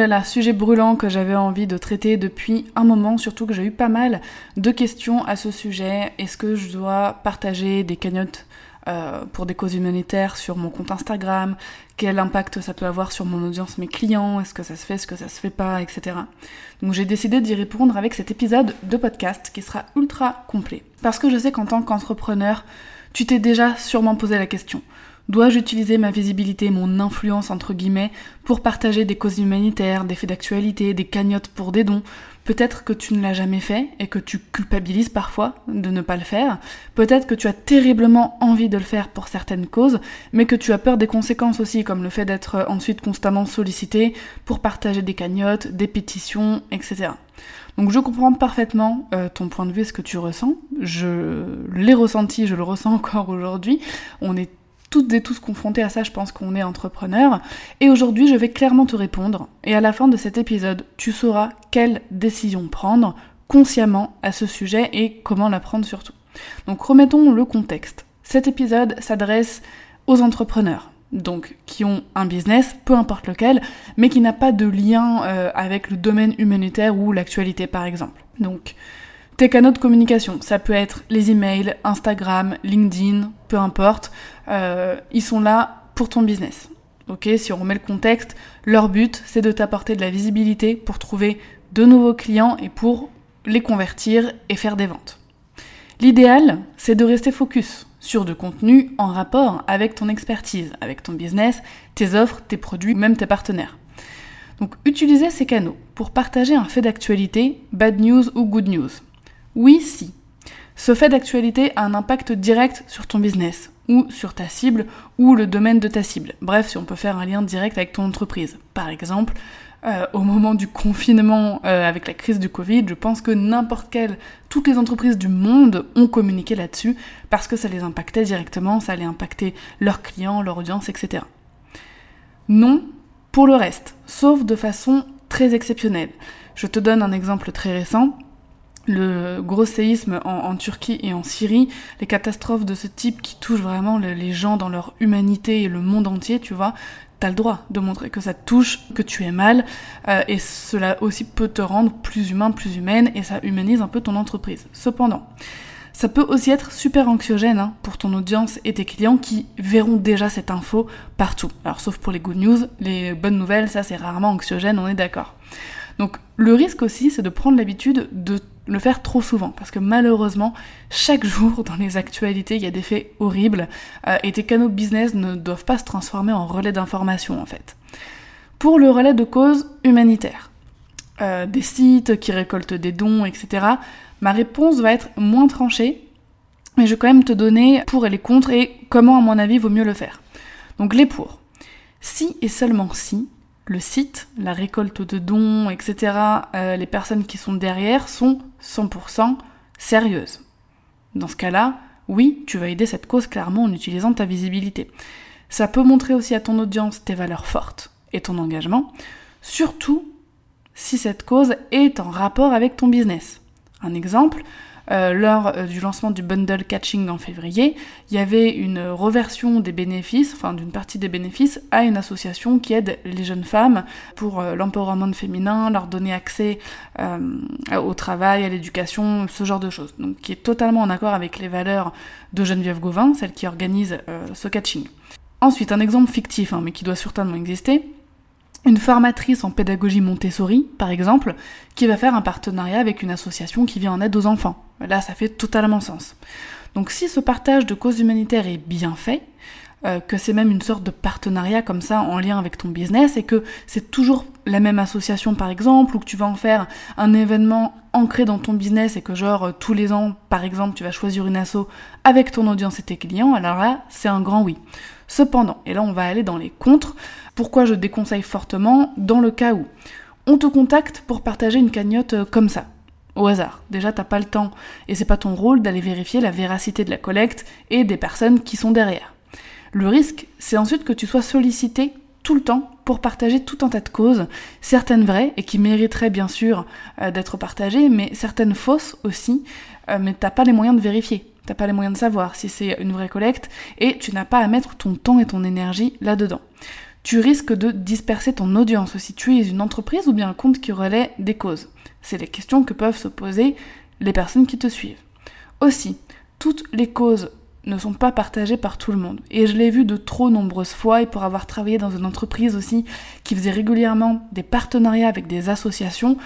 Là là, sujet brûlant que j'avais envie de traiter depuis un moment, surtout que j'ai eu pas mal de questions à ce sujet. Est-ce que je dois partager des cagnottes euh, pour des causes humanitaires sur mon compte Instagram? Quel impact ça peut avoir sur mon audience, mes clients? Est-ce que ça se fait, est-ce que ça se fait pas, etc. Donc j'ai décidé d'y répondre avec cet épisode de podcast qui sera ultra complet. Parce que je sais qu'en tant qu'entrepreneur, tu t'es déjà sûrement posé la question. Dois-je utiliser ma visibilité, mon influence entre guillemets, pour partager des causes humanitaires, des faits d'actualité, des cagnottes pour des dons? Peut-être que tu ne l'as jamais fait et que tu culpabilises parfois de ne pas le faire. Peut-être que tu as terriblement envie de le faire pour certaines causes, mais que tu as peur des conséquences aussi, comme le fait d'être ensuite constamment sollicité pour partager des cagnottes, des pétitions, etc. Donc je comprends parfaitement euh, ton point de vue ce que tu ressens. Je l'ai ressenti, je le ressens encore aujourd'hui. On est toutes et tous confrontés à ça, je pense qu'on est entrepreneur. Et aujourd'hui, je vais clairement te répondre. Et à la fin de cet épisode, tu sauras quelle décision prendre consciemment à ce sujet et comment la prendre surtout. Donc remettons le contexte. Cet épisode s'adresse aux entrepreneurs, donc qui ont un business, peu importe lequel, mais qui n'a pas de lien euh, avec le domaine humanitaire ou l'actualité par exemple. Donc tes canaux de communication, ça peut être les emails, Instagram, LinkedIn, peu importe, euh, ils sont là pour ton business. Ok, si on remet le contexte, leur but c'est de t'apporter de la visibilité pour trouver de nouveaux clients et pour les convertir et faire des ventes. L'idéal, c'est de rester focus sur de contenus en rapport avec ton expertise, avec ton business, tes offres, tes produits, même tes partenaires. Donc utilisez ces canaux pour partager un fait d'actualité, bad news ou good news. Oui, si. Ce fait d'actualité a un impact direct sur ton business, ou sur ta cible, ou le domaine de ta cible. Bref, si on peut faire un lien direct avec ton entreprise. Par exemple, euh, au moment du confinement euh, avec la crise du Covid, je pense que n'importe quelle, toutes les entreprises du monde ont communiqué là-dessus parce que ça les impactait directement, ça allait impacter leurs clients, leur audience, etc. Non, pour le reste, sauf de façon très exceptionnelle. Je te donne un exemple très récent le gros séisme en, Turquie et en Syrie, les catastrophes de ce type qui touchent vraiment les gens dans leur humanité et le monde entier, tu vois, t'as le droit de montrer que ça te touche, que tu es mal, euh, et cela aussi peut te rendre plus humain, plus humaine, et ça humanise un peu ton entreprise. Cependant, ça peut aussi être super anxiogène hein, pour ton audience et tes clients qui verront déjà cette info partout. Alors sauf pour les good news, les bonnes nouvelles, ça c'est rarement anxiogène, on est d'accord. Donc le risque aussi, c'est de prendre l'habitude de le faire trop souvent, parce que malheureusement, chaque jour dans les actualités, il y a des faits horribles, euh, et tes canaux business ne doivent pas se transformer en relais d'information en fait. Pour le relais de cause humanitaire, euh, des sites qui récoltent des dons, etc., ma réponse va être moins tranchée, mais je vais quand même te donner pour et les contre et comment à mon avis vaut mieux le faire. Donc les pour. Si et seulement si le site, la récolte de dons, etc., euh, les personnes qui sont derrière sont 100% sérieuses. Dans ce cas-là, oui, tu vas aider cette cause clairement en utilisant ta visibilité. Ça peut montrer aussi à ton audience tes valeurs fortes et ton engagement, surtout si cette cause est en rapport avec ton business. Un exemple, euh, lors euh, du lancement du bundle catching en février, il y avait une reversion des bénéfices, enfin d'une partie des bénéfices, à une association qui aide les jeunes femmes pour euh, l'empowerment féminin, leur donner accès au travail, à l'éducation, ce genre de choses. Donc qui est totalement en accord avec les valeurs de Geneviève Gauvin, celle qui organise ce catching. Ensuite, un exemple fictif, hein, mais qui doit certainement exister, une formatrice en pédagogie Montessori, par exemple, qui va faire un partenariat avec une association qui vient en aide aux enfants. Là, ça fait totalement sens. Donc si ce partage de causes humanitaires est bien fait, euh, que c'est même une sorte de partenariat comme ça en lien avec ton business et que c'est toujours la même association par exemple ou que tu vas en faire un événement ancré dans ton business et que genre tous les ans, par exemple, tu vas choisir une asso avec ton audience et tes clients, alors là, c'est un grand oui. Cependant, et là on va aller dans les contres, pourquoi je déconseille fortement dans le cas où on te contacte pour partager une cagnotte euh, comme ça, au hasard. Déjà, t'as pas le temps et c'est pas ton rôle d'aller vérifier la véracité de la collecte et des personnes qui sont derrière. Le risque, c'est ensuite que tu sois sollicité tout le temps pour partager tout un tas de causes, certaines vraies et qui mériteraient bien sûr euh, d'être partagées, mais certaines fausses aussi, euh, mais t'as pas les moyens de vérifier. T'as pas les moyens de savoir si c'est une vraie collecte et tu n'as pas à mettre ton temps et ton énergie là-dedans. Tu risques de disperser ton audience si tu es une entreprise ou bien un compte qui relaie des causes. C'est les questions que peuvent se poser les personnes qui te suivent. Aussi, toutes les causes ne sont pas partagées par tout le monde. Et je l'ai vu de trop nombreuses fois, et pour avoir travaillé dans une entreprise aussi qui faisait régulièrement des partenariats avec des associations,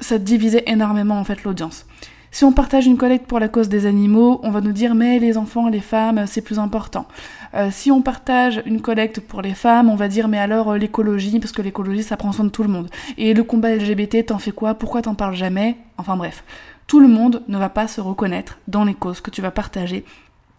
ça divisait énormément en fait l'audience. Si on partage une collecte pour la cause des animaux, on va nous dire mais les enfants, les femmes, c'est plus important. Euh, si on partage une collecte pour les femmes, on va dire mais alors euh, l'écologie, parce que l'écologie ça prend soin de tout le monde. Et le combat LGBT, t'en fais quoi? Pourquoi t'en parles jamais? Enfin bref, tout le monde ne va pas se reconnaître dans les causes que tu vas partager.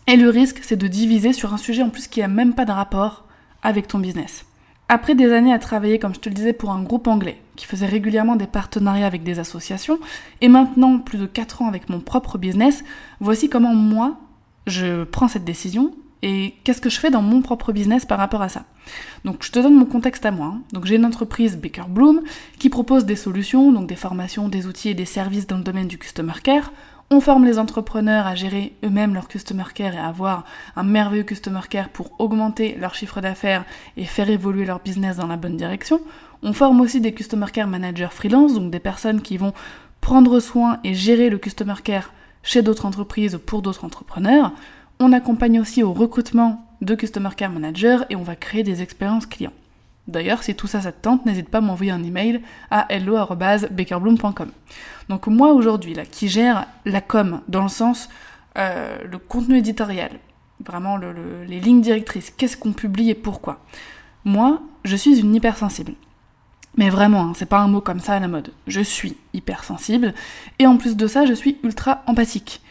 Et le risque, c'est de diviser sur un sujet en plus qui n'a même pas de rapport avec ton business. Après des années à travailler, comme je te le disais, pour un groupe anglais, qui faisait régulièrement des partenariats avec des associations, et maintenant plus de 4 ans avec mon propre business, voici comment moi, je prends cette décision et qu'est-ce que je fais dans mon propre business par rapport à ça. Donc je te donne mon contexte à moi. Hein. Donc j'ai une entreprise Baker Bloom qui propose des solutions, donc des formations, des outils et des services dans le domaine du customer care on forme les entrepreneurs à gérer eux-mêmes leur customer care et à avoir un merveilleux customer care pour augmenter leur chiffre d'affaires et faire évoluer leur business dans la bonne direction. On forme aussi des customer care managers freelance, donc des personnes qui vont prendre soin et gérer le customer care chez d'autres entreprises pour d'autres entrepreneurs. On accompagne aussi au recrutement de customer care managers et on va créer des expériences clients. D'ailleurs, si tout ça, ça te tente, n'hésite pas à m'envoyer un email à hello.bakerbloom.com. Donc moi aujourd'hui, qui gère la com dans le sens euh, le contenu éditorial, vraiment les lignes directrices, qu'est-ce qu'on publie et pourquoi. Moi, je suis une hypersensible. Mais vraiment, hein, c'est pas un mot comme ça à la mode. Je suis hypersensible et en plus de ça, je suis ultra empathique.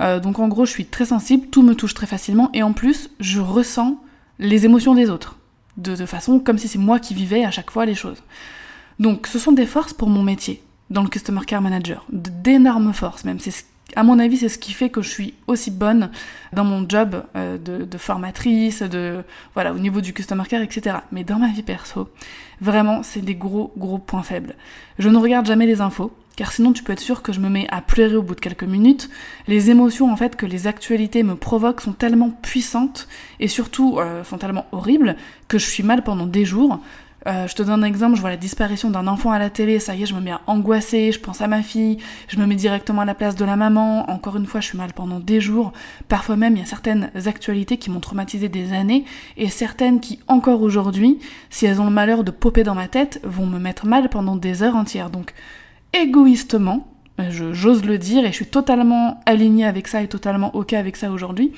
Euh, donc en gros, je suis très sensible, tout me touche très facilement et en plus, je ressens les émotions des autres de, façon comme si c'est moi qui vivais à chaque fois les choses. Donc ce sont des forces pour mon métier dans le Customer Care Manager, d'énormes forces même. C'est à mon avis, c'est ce qui fait que je suis aussi bonne dans mon job euh, de, de, formatrice, de voilà, au niveau du customer care, etc. Mais dans ma vie perso, vraiment, c'est des gros gros points faibles. Je ne regarde jamais les infos car sinon tu peux être sûr que je me mets à pleurer au bout de quelques minutes. Les émotions en fait que les actualités me provoquent sont tellement puissantes et surtout euh, sont tellement horribles que je suis mal pendant des jours. Euh, je te donne un exemple, je vois la disparition d'un enfant à la télé, ça y est, je me mets à angoisser, je pense à ma fille, je me mets directement à la place de la maman, encore une fois, je suis mal pendant des jours. Parfois même, il y a certaines actualités qui m'ont traumatisé des années, et certaines qui, encore aujourd'hui, si elles ont le malheur de popper dans ma tête, vont me mettre mal pendant des heures entières. Donc, égoïstement, j'ose le dire et je suis totalement alignée avec ça et totalement ok avec ça aujourd'hui,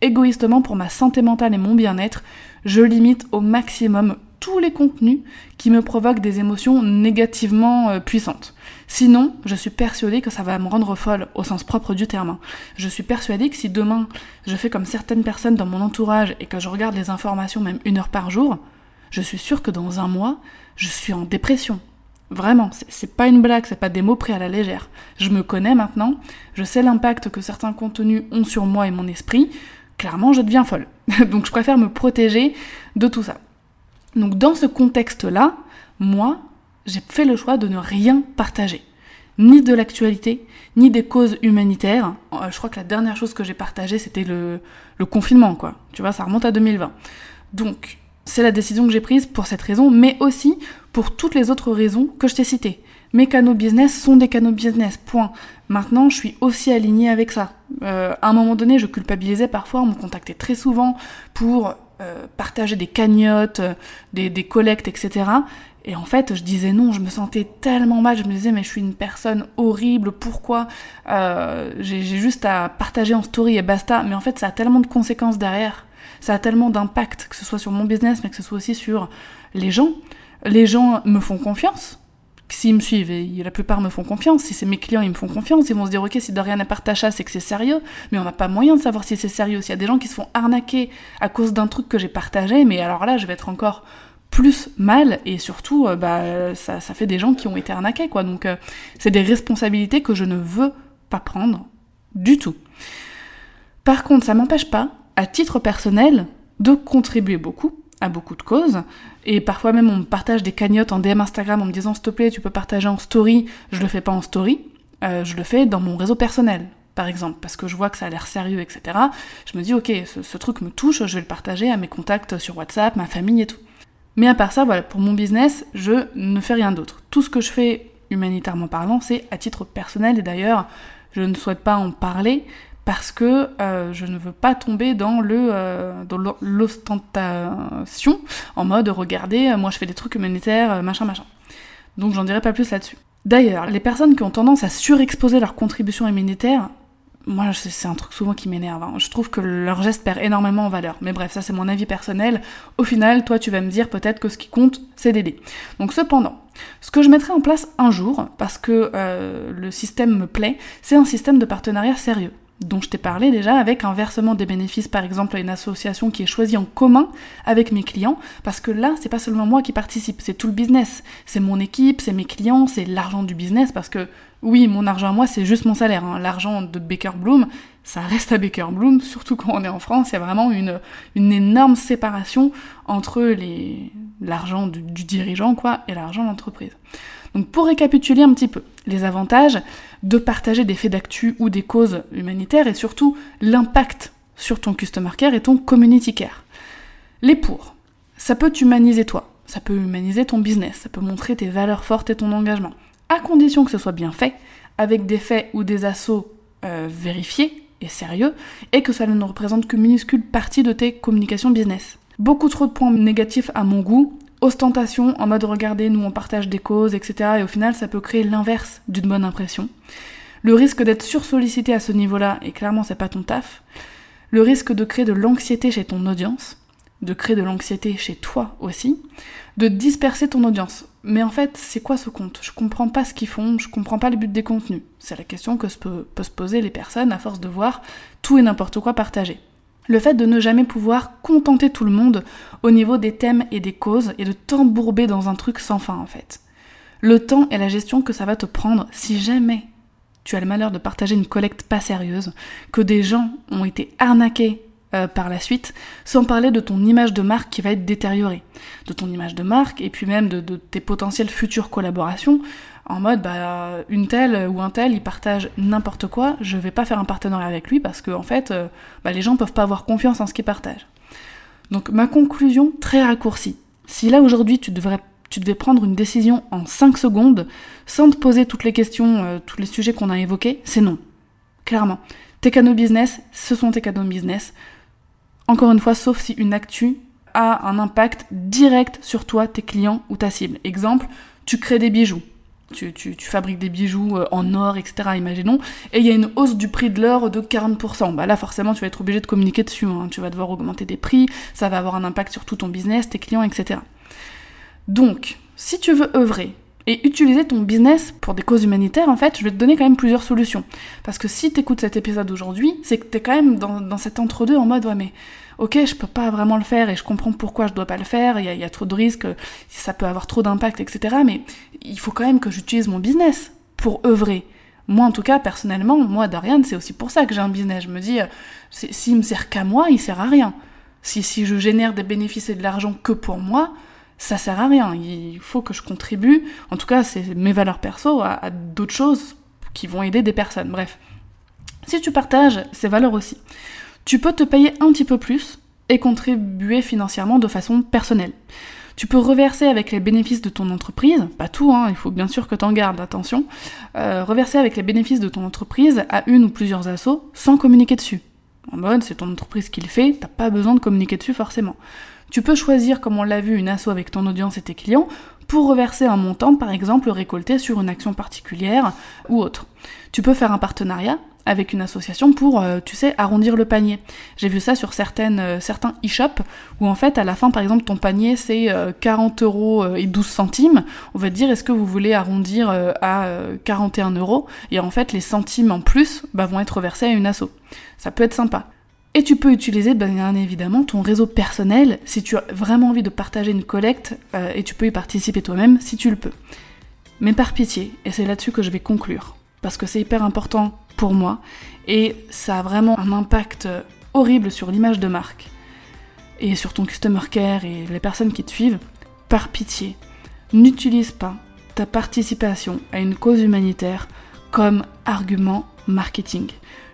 égoïstement pour ma santé mentale et mon bien-être, je limite au maximum tous les contenus qui me provoquent des émotions négativement euh, puissantes. Sinon, je suis persuadée que ça va me rendre folle au sens propre du terme. Je suis persuadée que si demain je fais comme certaines personnes dans mon entourage et que je regarde les informations même une heure par jour, je suis sûre que dans un mois, je suis en dépression, Vraiment, c'est pas une blague, c'est pas des mots pris à la légère. Je me connais maintenant, je sais l'impact que certains contenus ont sur moi et mon esprit. Clairement, je deviens folle. Donc je préfère me protéger de tout ça. Donc dans ce contexte-là, moi, j'ai fait le choix de ne rien partager. Ni de l'actualité, ni des causes humanitaires. Euh, je crois que la dernière chose que j'ai partagée, c'était le, le confinement, quoi. Tu vois, ça remonte à 2020. Donc, c'est la décision que j'ai prise pour cette raison, mais aussi pour toutes les autres raisons que je t'ai citées. Mes canaux business sont des canaux business, point. Maintenant, je suis aussi alignée avec ça. Euh, à un moment donné, je culpabilisais parfois, on me contactait très souvent pour euh, partager des cagnottes, euh, des, des collectes, etc. Et en fait, je disais non, je me sentais tellement mal, je me disais mais je suis une personne horrible, pourquoi euh, J'ai juste à partager en story et basta. Mais en fait, ça a tellement de conséquences derrière ça a tellement d'impact, que ce soit sur mon business, mais que ce soit aussi sur les gens. Les gens me font confiance. s'ils me suivent, et la plupart me font confiance, si c'est mes clients, ils me font confiance, ils vont se dire, ok, si Dorian partage ça, c'est que c'est sérieux, mais on n'a pas moyen de savoir si c'est sérieux. S'il y a des gens qui se font arnaquer à cause d'un truc que j'ai partagé, mais alors là, je vais être encore plus mal, et surtout, euh, bah, ça, fait des gens qui ont été arnaqués, quoi. Donc, euh, c'est des responsabilités que je ne veux pas prendre du tout. Par contre, ça m'empêche pas, à titre personnel, de contribuer beaucoup beaucoup de causes. Et parfois même on me partage des cagnottes en DM Instagram en me disant s'il te plaît tu peux partager en story. Je le fais pas en story, euh, je le fais dans mon réseau personnel par exemple, parce que je vois que ça a l'air sérieux, etc. Je me dis ok, ce, truc me touche, je vais le partager à mes contacts sur WhatsApp, ma famille et tout. Mais à part ça, voilà, pour mon business, je ne fais rien d'autre. Tout ce que je fais humanitairement parlant, c'est à titre personnel et d'ailleurs, je ne souhaite pas en parler parce que euh, je ne veux pas tomber dans le euh, l'ostentation en mode regardez moi je fais des trucs humanitaires euh, machin machin. Donc j'en dirai pas plus là-dessus. D'ailleurs les personnes qui ont tendance à surexposer leur contribution humanitaire moi c'est un truc souvent qui m'énerve hein. je trouve que leur geste perd énormément en valeur. Mais bref ça c'est mon avis personnel. Au final toi tu vas me dire peut-être que ce qui compte c'est d'aider donc cependant ce que je mettrai en place un jour parce que le système me plaît c'est un système de partenariat sérieux dont je t'ai parlé déjà, avec un versement des bénéfices par exemple à une association qui est choisie en commun avec mes clients, parce que là, c'est pas seulement moi qui participe, c'est tout le business, c'est mon équipe, c'est mes clients, c'est l'argent du business, parce que oui, mon argent à moi, c'est juste mon salaire, hein. l'argent de Baker Bloom, ça reste à Baker Bloom, surtout quand on est en France, il y a vraiment une, une énorme séparation entre l'argent du, du dirigeant quoi et l'argent de l'entreprise. Donc pour récapituler un petit peu, les avantages de partager des faits d'actu ou des causes humanitaires et surtout l'impact sur ton customer care et ton community care. Les pour, ça peut t'humaniser toi, ça peut humaniser ton business, ça peut montrer tes valeurs fortes et ton engagement, à condition que ce soit bien fait, avec des faits ou des assauts euh, vérifiés et sérieux, et que ça ne représente qu'une minuscule partie de tes communications business. Beaucoup trop de points négatifs à mon goût, ostentation en mode regarder, nous on partage des causes, etc. Et au final, ça peut créer l'inverse d'une bonne impression. Le risque d'être sursollicité à ce niveau-là, et clairement c'est pas ton taf. Le risque de créer de l'anxiété chez ton audience, de créer de l'anxiété chez toi aussi, de disperser ton audience. Mais en fait, c'est quoi ce compte? Je comprends pas ce qu'ils font, je comprends pas le but des contenus. C'est la question que se se poser les personnes à force de voir tout et n'importe quoi partager. Le fait de ne jamais pouvoir contenter tout le monde au niveau des thèmes et des causes et de t'embourber dans un truc sans fin en fait. Le temps et la gestion que ça va te prendre si jamais tu as le malheur de partager une collecte pas sérieuse, que des gens ont été arnaqués euh, par la suite, sans parler de ton image de marque qui va être détériorée, de ton image de marque et puis même de, tes potentielles futures collaborations en mode bah une telle ou un tel il partage n'importe quoi, je vais pas faire un partenariat avec lui parce que en fait euh, bah, les gens peuvent pas avoir confiance en ce qu'il partage. Donc ma conclusion très raccourcie. Si là aujourd'hui tu devrais tu devais prendre une décision en 5 secondes sans te poser toutes les questions, euh, tous les sujets qu'on a évoqués, c'est non. Clairement. Tes canaux business, ce sont tes canaux business. Encore une fois, sauf si une actu a un impact direct sur toi, tes clients ou ta cible. Exemple, tu crées des bijoux tu, fabriques des bijoux euh, en or, etc., imaginons, et il y a une hausse du prix de l'or de 40%. Bah là, forcément, tu vas être obligé de communiquer dessus. Hein. Tu vas devoir augmenter des prix, ça va avoir un impact sur tout ton business, tes clients, etc. Donc, si tu veux œuvrer et utiliser ton business pour des causes humanitaires, en fait, je vais te donner quand même plusieurs solutions. Parce que si tu écoutes cet épisode aujourd'hui, c'est que tu es quand même dans, dans cet entre-deux en mode, ouais, mais ok, je peux pas vraiment le faire et je comprends pourquoi je dois pas le faire, il y, a, trop de risques, ça peut avoir trop d'impact, etc. Mais il faut quand même que j'utilise mon business pour œuvrer. Moi, en tout cas, personnellement, moi, Dorian, c'est aussi pour ça que j'ai un business. Je me dis, euh, s'il me sert qu'à moi, il sert à rien. Si, si je génère des bénéfices et de l'argent que pour moi, ça sert à rien. Il faut que je contribue, en tout cas, c'est mes valeurs perso, à d'autres choses qui vont aider des personnes. Bref. Si tu partages ces valeurs aussi, tu peux te payer un petit peu plus et contribuer financièrement de façon personnelle. Tu peux reverser avec les bénéfices de ton entreprise, pas tout, hein, il faut bien sûr que tu en gardes, attention, euh, reverser avec les bénéfices de ton entreprise à une ou plusieurs assos sans communiquer dessus. En mode, c'est ton entreprise qui le fait, t'as pas besoin de communiquer dessus forcément. Tu peux choisir, comme on l'a vu, une asso avec ton audience et tes clients pour reverser un montant, par exemple récolté sur une action particulière ou autre. Tu peux faire un partenariat avec une association pour, euh, tu sais, arrondir le panier. J'ai vu ça sur certaines, euh, certains e-shops où en fait à la fin par exemple ton panier c'est 40 euh, euros et 12 centimes. On va te dire est-ce que vous voulez arrondir à 41 euros? Et en fait les centimes en plus bah, vont être versés à une asso. Ça peut être sympa. Et tu peux utiliser bien évidemment ton réseau personnel si tu as vraiment envie de partager une collecte et tu peux y participer toi-même si tu le peux. Mais par pitié, et c'est là-dessus que je vais conclure, parce que c'est hyper important pour moi et ça a vraiment un impact horrible sur l'image de marque et sur ton customer care et les personnes qui te suivent. Par pitié, n'utilise pas ta participation à une cause humanitaire comme argument marketing.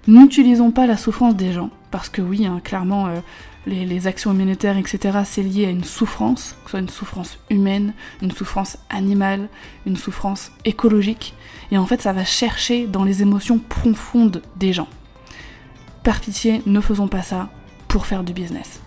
N'utilisons pas la souffrance des gens, parce que oui, hein, clairement, euh, les, actions humanitaires, etc., c'est lié à une souffrance, que ce soit une souffrance humaine, une souffrance animale, une souffrance écologique. Et en fait, ça va chercher dans les émotions profondes des gens. Par ne faisons pas ça pour faire du business.